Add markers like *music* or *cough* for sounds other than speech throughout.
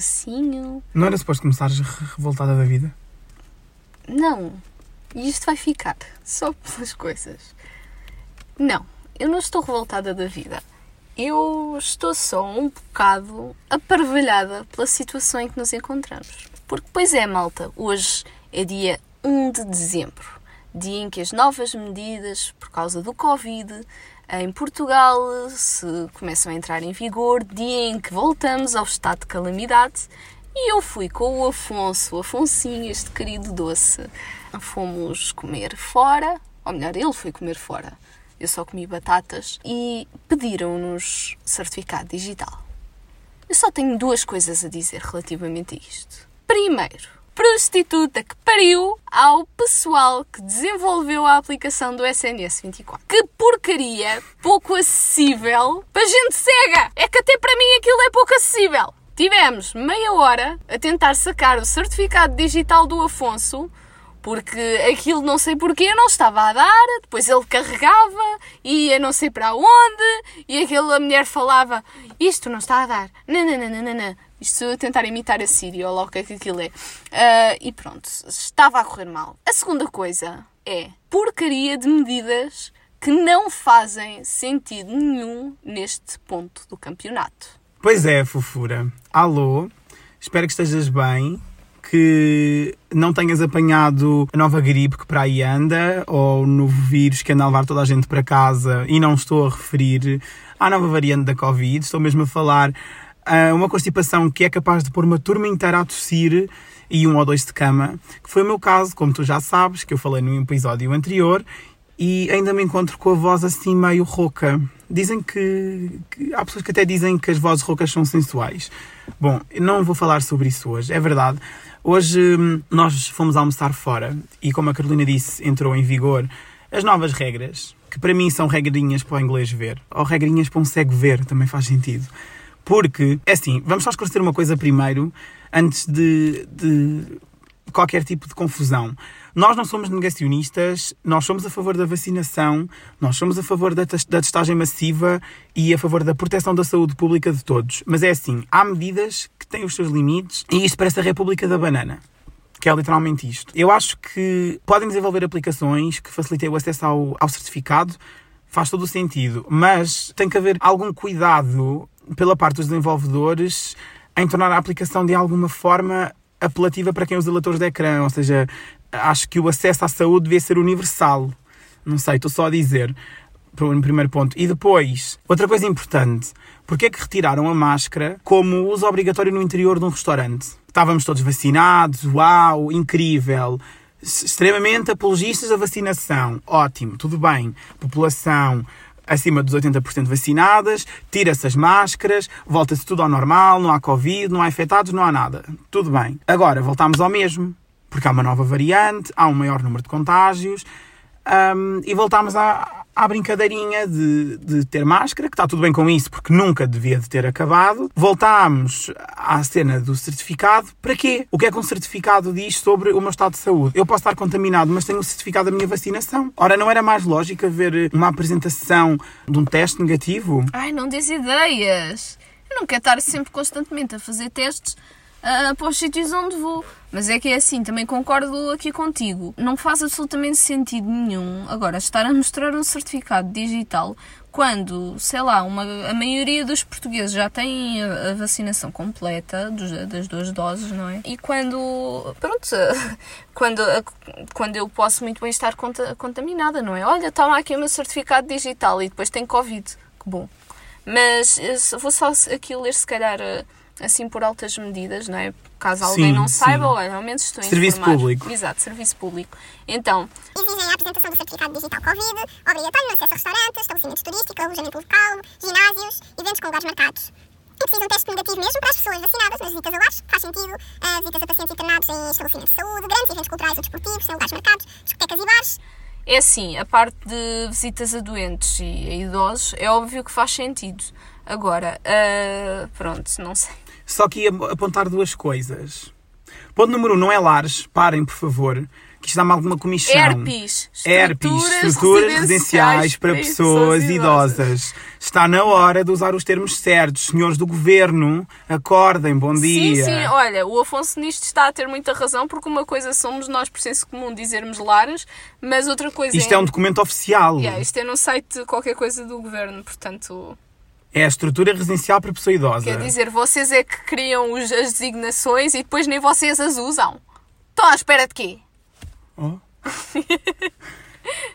docinho. Não era suposto começares re- revoltada da vida? Não. E isto vai ficar *laughs* só pelas coisas. Não, eu não estou revoltada da vida. Eu estou só um bocado aparvalhada pela situação em que nos encontramos. Porque, pois é, malta, hoje é dia 1 de dezembro, dia em que as novas medidas por causa do Covid em Portugal se começam a entrar em vigor, dia em que voltamos ao estado de calamidade. E eu fui com o Afonso, o Afonsinho, este querido doce. Fomos comer fora, ou melhor, ele foi comer fora. Eu só comi batatas e pediram-nos certificado digital. Eu só tenho duas coisas a dizer relativamente a isto. Primeiro, prostituta que pariu ao pessoal que desenvolveu a aplicação do SNS 24. Que porcaria pouco acessível para gente cega! É que até para mim aquilo é pouco acessível. Tivemos meia hora a tentar sacar o certificado digital do Afonso porque aquilo não sei porquê não estava a dar, depois ele carregava, ia não sei para onde, e aquela mulher falava, isto não está a dar, não, Isto a tentar imitar a Síria, ou lá o que é que aquilo é. Ah, e pronto, estava a correr mal. A segunda coisa é porcaria de medidas que não fazem sentido nenhum neste ponto do campeonato. Pois é, fofura. Alô, espero que estejas bem, que não tenhas apanhado a nova gripe que para aí anda, ou o novo vírus que anda a levar toda a gente para casa, e não estou a referir à nova variante da Covid, estou mesmo a falar uma constipação que é capaz de pôr uma turma inteira a tossir e um ou dois de cama, que foi o meu caso, como tu já sabes, que eu falei no episódio anterior, e ainda me encontro com a voz assim meio rouca. Dizem que, que, Há pessoas que até dizem que as vozes roucas são sensuais. Bom, não vou falar sobre isso hoje, é verdade. Hoje hum, nós fomos almoçar fora e, como a Carolina disse, entrou em vigor as novas regras, que para mim são regrinhas para o inglês ver, ou regrinhas para um cego ver, também faz sentido. Porque, é assim, vamos só esclarecer uma coisa primeiro, antes de, de qualquer tipo de confusão. Nós não somos negacionistas, nós somos a favor da vacinação, nós somos a favor da, da testagem massiva e a favor da proteção da saúde pública de todos. Mas é assim, há medidas que têm os seus limites e isto parece a República da Banana. Que é literalmente isto. Eu acho que podem desenvolver aplicações que facilitem o acesso ao, ao certificado, faz todo o sentido, mas tem que haver algum cuidado pela parte dos desenvolvedores em tornar a aplicação de alguma forma apelativa para quem usa leitores de ecrã, ou seja, acho que o acesso à saúde devia ser universal. Não sei, estou só a dizer, no primeiro ponto. E depois, outra coisa importante, porque é que retiraram a máscara como uso obrigatório no interior de um restaurante? Estávamos todos vacinados, uau, incrível. Extremamente apologistas da vacinação. Ótimo, tudo bem. População acima dos 80% vacinadas, tira-se as máscaras, volta-se tudo ao normal, não há Covid, não há infectados, não há nada. Tudo bem. Agora voltamos ao mesmo, porque há uma nova variante, há um maior número de contágios, hum, e voltamos à, à brincadeirinha de, de ter máscara, que está tudo bem com isso, porque nunca devia de ter acabado. Voltámos à cena do certificado. Para quê? O que é que um certificado diz sobre o meu estado de saúde? Eu posso estar contaminado, mas tenho o certificado da minha vacinação. Ora, não era mais lógico haver uma apresentação de um teste negativo? Ai, não dês ideias. Eu não quero estar sempre constantemente a fazer testes ah, para os sítios onde vou. Mas é que é assim, também concordo aqui contigo. Não faz absolutamente sentido nenhum agora estar a mostrar um certificado digital quando, sei lá, uma, a maioria dos portugueses já têm a, a vacinação completa dos- das duas doses, não é? E quando, pronto, *laughs* quando, quando eu posso muito bem estar conta- contaminada, não é? Olha, toma aqui o meu certificado digital e depois tem Covid. Que bom. Mas eh, vou só aqui ler, se calhar, eh, assim por altas medidas, não é? Caso alguém Sim, não saiba, sim. olha, ao menos estou a Serviço informar. público. Exato, serviço público. Então, Exigem a apresentação do certificado digital Covid, obrigatório no acesso a restaurantes, estabelecimentos turísticos, alojamento local, ginásios, eventos com lugares marcados. É preciso um teste negativo mesmo para as pessoas vacinadas nas visitas a lares, faz sentido, ah, visitas a pacientes internados em estabelecimentos de saúde, grandes eventos culturais ou desportivos, em lugares marcados, discotecas e bares. é assim, a parte de visitas a doentes e a idosos é óbvio que faz sentido. Agora, ah, pronto, não sei. Só que ia apontar duas coisas. Ponto número um, não é lares, parem, por favor. que isto dá-me alguma comissão. Herpes. Herpes, Estruturas estruturas residenciais para pessoas idosas. Está na hora de usar os termos certos. Senhores do governo, acordem, bom Sim, dia. sim, olha, o Afonso nisto está a ter muita razão, porque uma coisa somos nós, por senso comum, dizermos lares, mas outra coisa Isto é um documento oficial. Yeah, isto é no site de qualquer coisa do governo, portanto, É a estrutura residencial para pessoa idosa. quer dizer, vocês é que criam os- as designações e depois nem vocês as usam. Estão à espera de quê? Oh. *laughs*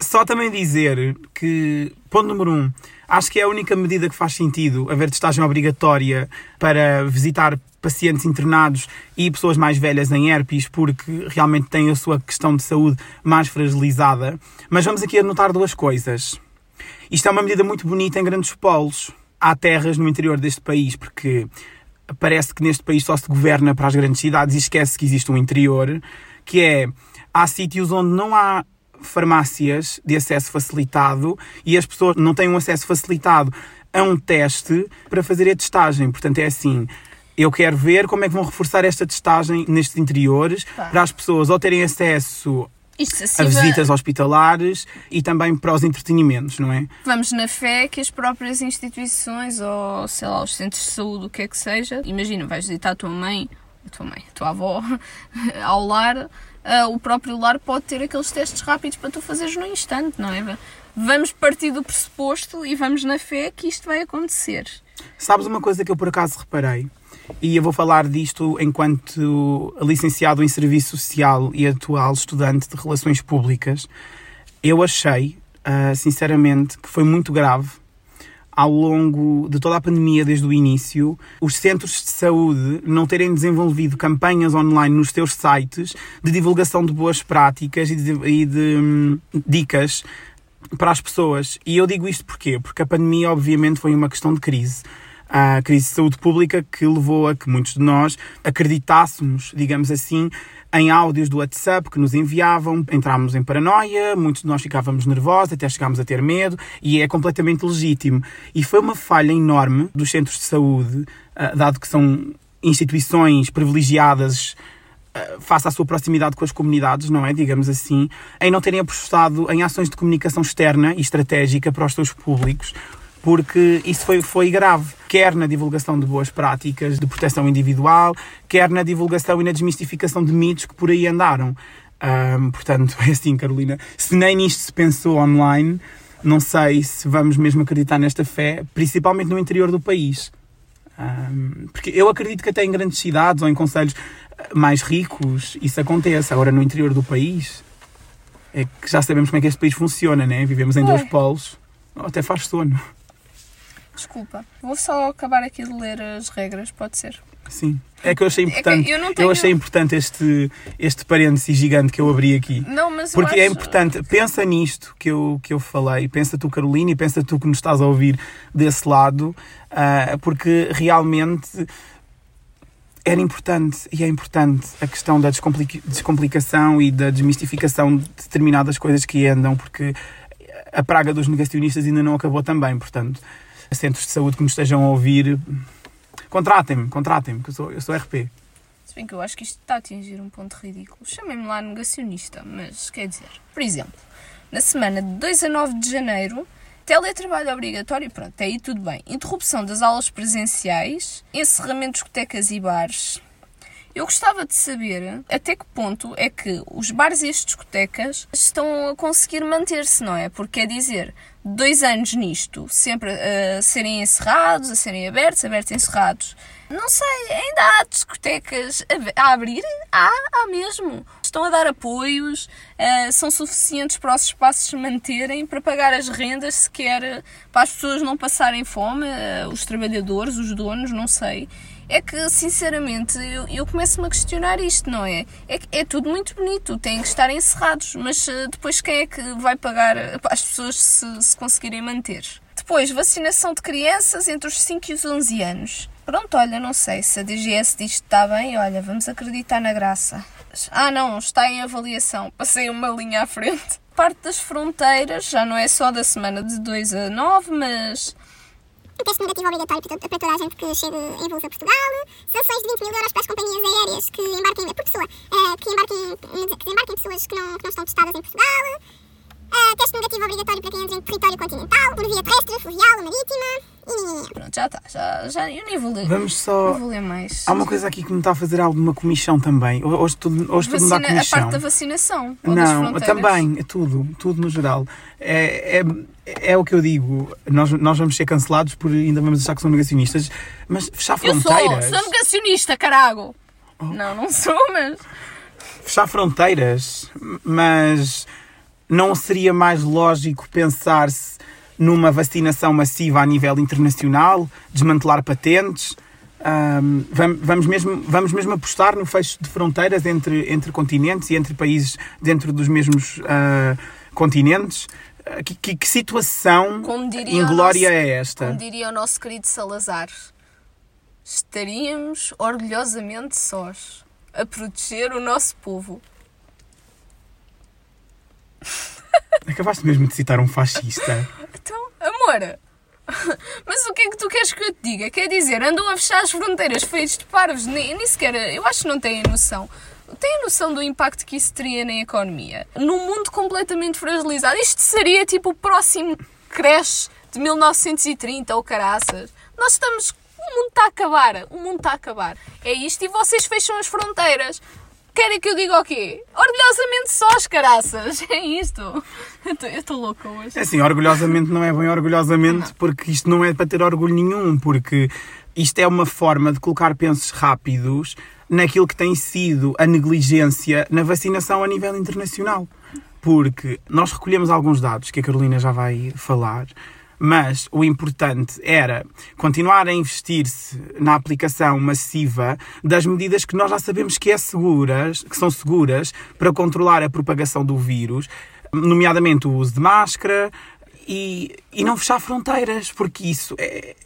Só também dizer que, ponto número um, acho que é a única medida que faz sentido haver testagem obrigatória para visitar pacientes internados e pessoas mais velhas em herpes, porque realmente têm a sua questão de saúde mais fragilizada. Mas vamos aqui anotar duas coisas. Isto é uma medida muito bonita em grandes polos. Há terras no interior deste país, porque parece que neste país só se governa para as grandes cidades e esquece que existe um interior, que é, há sítios onde não há farmácias de acesso facilitado e as pessoas não têm um acesso facilitado a um teste para fazer a testagem. Portanto, é assim, eu quero ver como é que vão reforçar esta testagem nestes interiores Pá. para as pessoas ou terem acesso Isto a visitas hospitalares e também para os entretenimentos, não é? vamos na fé que as próprias instituições ou, sei lá, os centros de saúde, o que é que seja, imagina, vais visitar a tua mãe, a tua mãe, a tua avó, *laughs* ao lar, ah, o próprio lar pode ter aqueles testes rápidos para tu fazeres no instante, não é? Vamos partir do pressuposto e vamos na fé que isto vai acontecer. Sabes uma coisa que eu por acaso reparei? E eu vou falar disto enquanto licenciado em Serviço Social e atual estudante de Relações Públicas. Eu achei, ah, sinceramente, que foi muito grave ao longo de toda a pandemia, desde o início, os centros de saúde não terem desenvolvido campanhas online nos seus sites de divulgação de boas práticas e de, e de, hum, dicas para as pessoas. E eu digo isto porquê? Porque a pandemia, obviamente, foi uma questão de crise. A crise de saúde pública que levou a que muitos de nós acreditássemos, digamos assim, em áudios do WhatsApp que nos enviavam, entrámos em paranoia, muitos de nós ficávamos nervosos, até chegámos a ter medo, e é completamente legítimo. E foi uma falha enorme dos centros de saúde, ah, dado que são instituições privilegiadas ah, face à sua proximidade com as comunidades, não é? Digamos assim, em não terem apostado em ações de comunicação externa e estratégica para os seus públicos, porque isso foi, foi grave, quer na divulgação de boas práticas de proteção individual, quer na divulgação e na desmistificação de mitos que por aí andaram. Ahm, portanto, *laughs* é assim, Carolina, se nem nisto se pensou online, não sei se vamos mesmo acreditar nesta fé, principalmente no interior do país. Ahm, porque eu acredito que até em grandes cidades ou em conselhos ah, mais ricos isso aconteça. Agora, no interior do país, é que já sabemos como é que este país funciona, né? Vivemos em dois Ué. polos. Até faz sono. Desculpa, vou só acabar aqui de ler as regras, pode ser? Sim. É que eu achei É importante. eu não eu tenho- achei importante este, este parênteses gigante que eu abri aqui. Não, mas eu Porque é acho- importante, pensa nisto que eu, que eu falei, pensa tu, Carolina, e pensa tu que nos estás a ouvir desse lado, ah, porque realmente era importante e é importante a questão da descomplica- descomplicação e da desmistificação de determinadas coisas que andam, porque a praga dos negacionistas ainda não acabou também, portanto, centros de saúde que nos estejam a ouvir, contratem-me, contratem-me, que eu sou, eu sou RP. Se bem que eu acho que isto está a atingir um ponto ridículo. Chamem-me lá negacionista, mas quer dizer, por exemplo, na semana de 2 a 9 de janeiro, teletrabalho obrigatório, pronto, aí tudo bem. Interrupção das aulas presenciais, encerramento de discotecas e bares. Eu gostava de saber até que ponto é que os bares e as discotecas estão a conseguir manter-se, não é? Porque quer dizer, dois anos nisto, sempre a serem encerrados, a serem abertos, abertos, encerrados. Não sei, ainda há discotecas a, abrir? Há, há mesmo. Estão a dar apoios, ah, são suficientes para os espaços se manterem, para pagar as rendas, sequer para as pessoas não passarem fome, ah, os trabalhadores, os donos, não sei. É que, sinceramente, eu, eu começo-me a questionar isto, não é? É, é tudo muito bonito, têm que estar encerrados, mas ah, depois quem é que vai pagar para as pessoas se, se conseguirem manter? Depois, vacinação de crianças entre os 5 e os 11 anos. Pronto, olha, não sei se a DGS diz que está bem, olha, vamos acreditar na graça. Ah, não, está em avaliação, passei uma linha à frente. Parte das fronteiras, já não é só da semana de 2 a 9, mas Um teste negativo obrigatório para, to- para toda a gente que chega em voos a Portugal. Sanções de 20 mil euros para as companhias europeias que embarquem, por pessoa, eh, que embarquem, que embarquem pessoas que não, que não estão testadas em Portugal. Uh, teste negativo obrigatório para quem entra em território continental, por via terrestre, fluvial marítima. E... Pronto, já está. Já, já, eu nem vou ler. Vamos só. Não vou ler mais. Há uma coisa aqui que me está a fazer alguma comissão também. Hoje tudo, hoje tudo me dá Vacina, a parte da vacinação. ou Não, fronteiras. também, é tudo, tudo no geral. É, é, é o que eu digo, nós, nós vamos ser cancelados por ainda vamos achar que são negacionistas, mas fechar Eu sou, fronteiras. sou negacionista, carago. Oh. Não, não sou, mas. Fechar fronteiras, mas não seria mais lógico pensar-se numa vacinação massiva a nível internacional, desmantelar patentes? Vam- vamos, mesmo, vamos mesmo apostar no fecho de fronteiras entre, entre continentes e entre países dentro dos mesmos ah, continentes? Ah, Que, que- que situação inglória nosso, é esta? como diria o nosso querido Salazar, estaríamos orgulhosamente sós a proteger o nosso povo. *laughs* Acabaste mesmo de citar um fascista. Então, amor, *laughs* mas o que é que tu queres que eu te diga? Quer dizer, andam a fechar as fronteiras feitos de parvos, nem, nem sequer, eu acho que não têm noção. Têm noção do impacto que isso teria na economia? Num mundo completamente fragilizado, isto seria tipo o próximo crash de 1930 ou caraças. Nós estamos. O mundo está a acabar. O mundo está a acabar. É isto e vocês fecham as fronteiras. Querem que eu diga o quê? Orgulhosamente sós, caraças. *laughs* É isto. Eu estou louca hoje. É assim, orgulhosamente não é bem orgulhosamente, porque isto não é para ter orgulho nenhum, porque isto é uma forma de colocar pensos rápidos naquilo que tem sido a negligência na vacinação a nível internacional. Porque nós recolhemos alguns dados que a Carolina já vai falar, mas o importante era continuar a investir-se na aplicação massiva das medidas que nós já sabemos que, é seguras, que são seguras para controlar a propagação do vírus, nomeadamente o uso de máscara e, e não fechar fronteiras, porque isso é,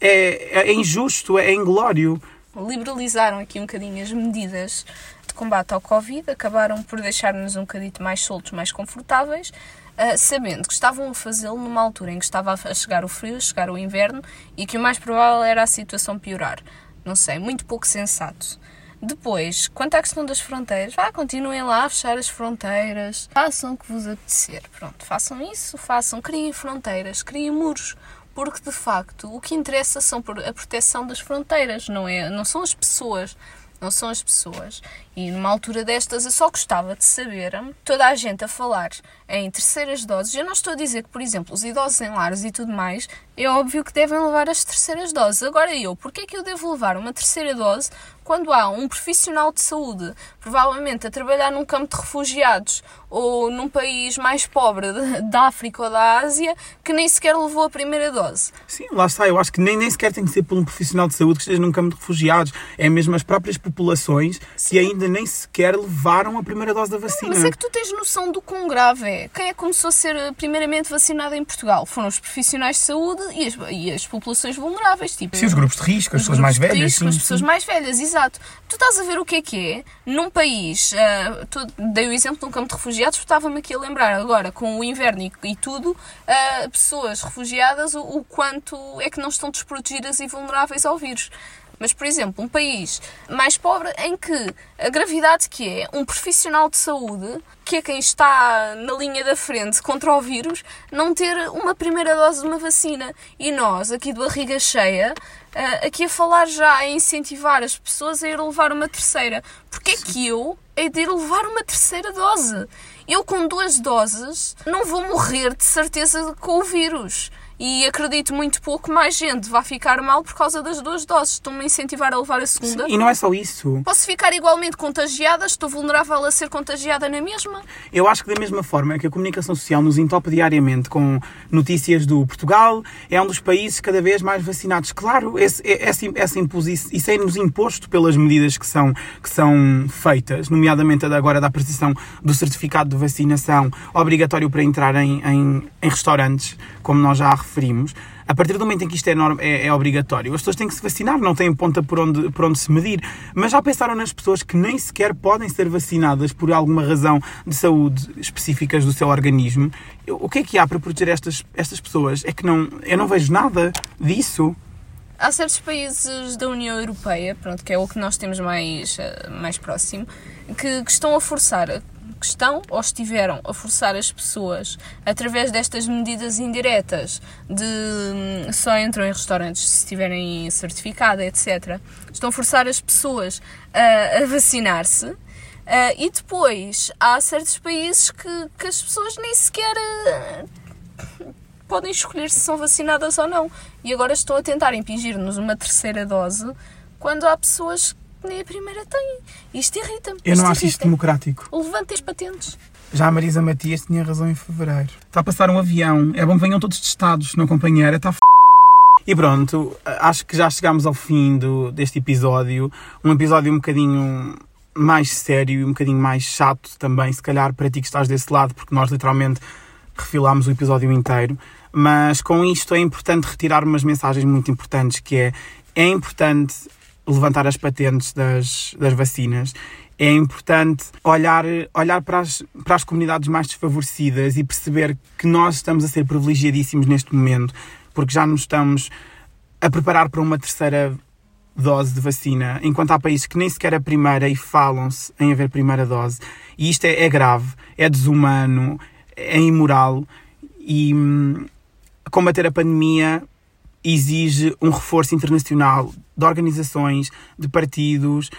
é, é injusto, é inglório. liberalizaram aqui um bocadinho as medidas de combate ao Covid, acabaram por deixar-nos um bocadito mais soltos, mais confortáveis, ah, sabendo que estavam a fazê-lo numa altura em que estava a chegar o frio, a chegar o inverno e que o mais provável era a situação piorar. Não sei, muito pouco sensato. Depois, quanto à questão das fronteiras, vá, continuem lá a fechar as fronteiras, façam o que vos apetecer. Pronto, façam isso, façam, criem fronteiras, criem muros, porque de facto o que interessa são a proteção das fronteiras, não, é, não são as pessoas. Não são as pessoas. E numa altura destas eu só gostava de saber toda a gente a falar em terceiras doses. Eu não estou a dizer que, por exemplo, os idosos em lares e tudo mais, é óbvio que devem levar as terceiras doses. Agora eu, porquê é que eu devo levar uma terceira dose quando há um profissional de saúde, provavelmente a trabalhar num campo de refugiados ou num país mais pobre da África ou da Ásia, que nem sequer levou a primeira dose? Sim, lá está. Eu acho que nem, nem sequer tem que ser por um profissional de saúde que esteja num campo de refugiados. É mesmo as próprias populações que ainda nem sequer levaram a primeira dose da vacina. Mas é que tu tens noção do quão grave é. Quem é que começou a ser eh, primeiramente vacinado em Portugal? Foram os profissionais de saúde e as, e as populações vulneráveis. Tipo, Sim, os grupos de risco, as pessoas mais velhas. risco, sim, as sim. pessoas mais velhas, exato. Tu estás a ver o que é que é num país. ah, tu, dei o exemplo de um campo de refugiados, porque estava-me aqui a lembrar agora, com o inverno e, e tudo, ah, pessoas refugiadas, o, o quanto é que não estão desprotegidas e vulneráveis ao vírus. Mas, por exemplo, um país mais pobre em que a gravidade que é um profissional de saúde, que é quem está na linha da frente contra o vírus, não ter uma primeira dose de uma vacina. E nós, aqui de barriga cheia, ah, aqui a falar já, a incentivar as pessoas a ir levar uma terceira. Porque é que eu hei de ir levar uma terceira dose? Eu com duas doses não vou morrer de certeza com o vírus. E acredito muito pouco mais gente vai ficar mal por causa das duas doses. Estão-me a incentivar a levar a segunda. E não é só isso. Posso ficar igualmente contagiada, estou vulnerável a ser contagiada na mesma. Eu acho que da mesma forma que a comunicação social nos entope diariamente com notícias do Portugal, é um dos países cada vez mais vacinados. Claro, esse, esse, essa imposição, isso é-nos imposto pelas medidas que são, que são feitas, nomeadamente agora da apreciação do certificado de vacinação obrigatório para entrar em, em, em restaurantes, como nós já referimos. A partir do momento em que isto é, norma, é, é obrigatório, as pessoas têm que se vacinar, não têm ponta por onde, por onde se medir. Mas já pensaram nas pessoas que nem sequer podem ser vacinadas por alguma razão de saúde específicas do seu organismo? O que é que há para proteger estas, estas pessoas? É que não, eu não vejo nada disso. há certos países da União Europeia, pronto, que é o que nós temos mais, eh, mais próximo, que, que estão a forçar, que estão ou estiveram a forçar as pessoas através destas medidas indiretas de hum, só entram em restaurantes se tiverem certificado, etc. Estão a forçar as pessoas a, a vacinar-se. uh, e depois há certos países que, que as pessoas nem sequer uh, podem escolher se são vacinadas ou não. E agora estão a tentar impingir-nos uma terceira dose quando há pessoas nem a primeira têm. Isto irrita-me. Eu não acho isto democrático. Levantem as patentes. Já a Marisa Matias tinha razão em fevereiro. Está a passar um avião. É bom que venham todos testados, não companheira. Está f... E pronto, acho que já chegámos ao fim do, deste episódio. Um episódio um bocadinho mais sério e um bocadinho mais chato também, se calhar para ti que estás desse lado, porque nós literalmente refilámos o episódio inteiro. Mas com isto é importante retirar umas mensagens muito importantes, que é, é importante levantar as patentes das, das vacinas. É importante olhar, olhar para, as, para as comunidades mais desfavorecidas e perceber que nós estamos a ser privilegiadíssimos neste momento, porque já nos estamos a preparar para uma terceira dose de vacina, enquanto há países que nem sequer a primeira e falam-se em haver primeira dose. E isto é, é grave, é desumano, é imoral e hum, combater a pandemia exige um reforço internacional de organizações, de partidos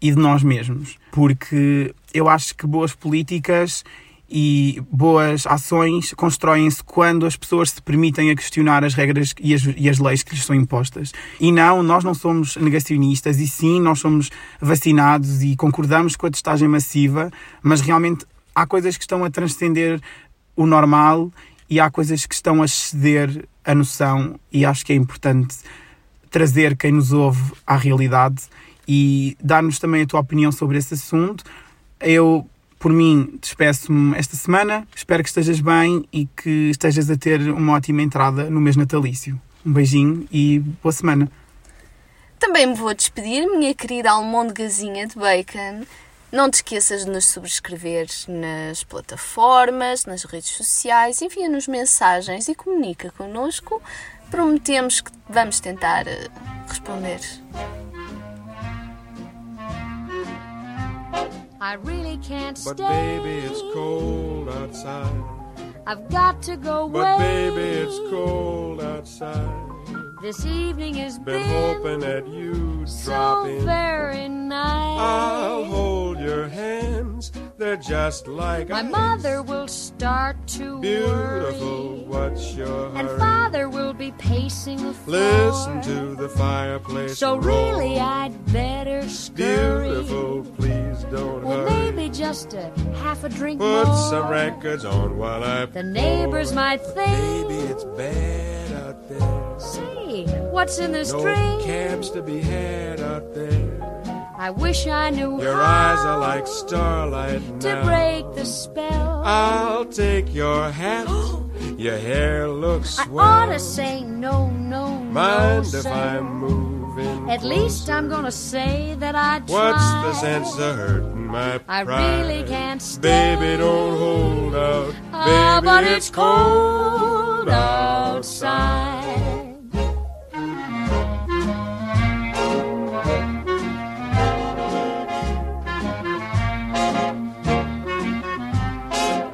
e de nós mesmos. Porque eu acho que boas políticas e boas ações constroem-se quando as pessoas se permitem a questionar as regras e as, e as leis que lhes são impostas. E não, nós não somos negacionistas, e sim, nós somos vacinados e concordamos com a testagem massiva, mas realmente há coisas que estão a transcender o normal e há coisas que estão a exceder a noção, e acho que é importante trazer quem nos ouve à realidade e dar-nos também a tua opinião sobre esse assunto. Eu, por mim, despeço-me esta semana. Espero que estejas bem e que estejas a ter uma ótima entrada no mês natalício. Um beijinho e boa semana. Também me vou despedir, minha querida almôndegazinha de bacon. Não te esqueças de nos subscrever nas plataformas, nas redes sociais, envia-nos mensagens e comunica connosco. Prometemos que vamos tentar eh, responder. I really can't But stay. baby, it's cold outside. I've got to go away. But baby, it's cold outside. This evening has Been been, hoping that you'd drop so in. very nice. I'll hold your hands. They're just like My ice. mother will start to Beautiful, worry, what's your and father will be pacing the floor. Listen to the fireplace. So roar. really, I'd better scurry. Beautiful, please don't Well, hurry. maybe just a half a drink Put more. some records on while I. The neighbors might think. Maybe it's bad out there. What's in this No drink? cabs to be had out there. I wish I knew Your eyes are like starlight to now. break the spell. I'll take your hat. *gasps* your hair looks I swell. ought to say no, no, no, Mind if. I move moving? At least? I'm gonna say that I tried. What's the sense of hurting my pride? I really can't stay. Baby, don't hold out. Ah, Baby, but it's cold outside. outside.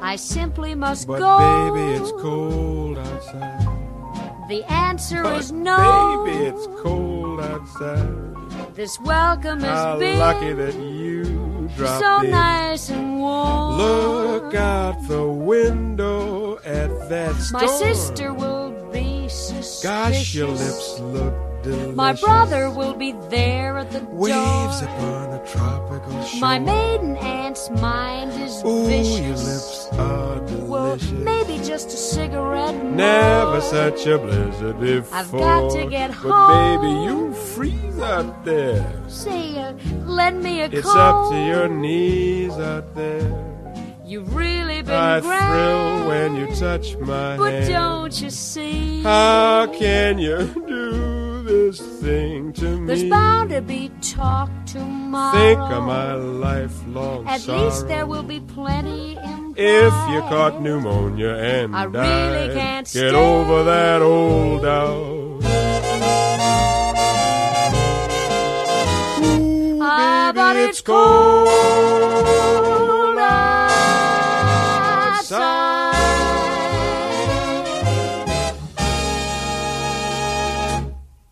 I simply must But go. baby, it's cold outside. The answer But is no. baby, it's cold outside. This welcome is How been lucky that you dropped so in. nice and warm. Look out the window at that storm. My sister will be suspicious. Gosh, your lips look delicious. My brother will be there at the Waves door. upon a tropical shore. My maiden aunt's mind is Ooh, vicious. your lips are well, delicious. maybe just a cigarette more. Never such a blizzard before. I've got to get But home. baby, you freeze out there. Say, uh, lend me a It's coat. up to your knees out there. You've really been I grand. thrill when you touch my But hand. don't you see? How can you thing to me. There's bound to be talk tomorrow. Think of my lifelong At sorrow. least there will be plenty in If you caught pneumonia and I died, really can't get stay. over that old doubt. Ooh, ah, baby, but it's cold.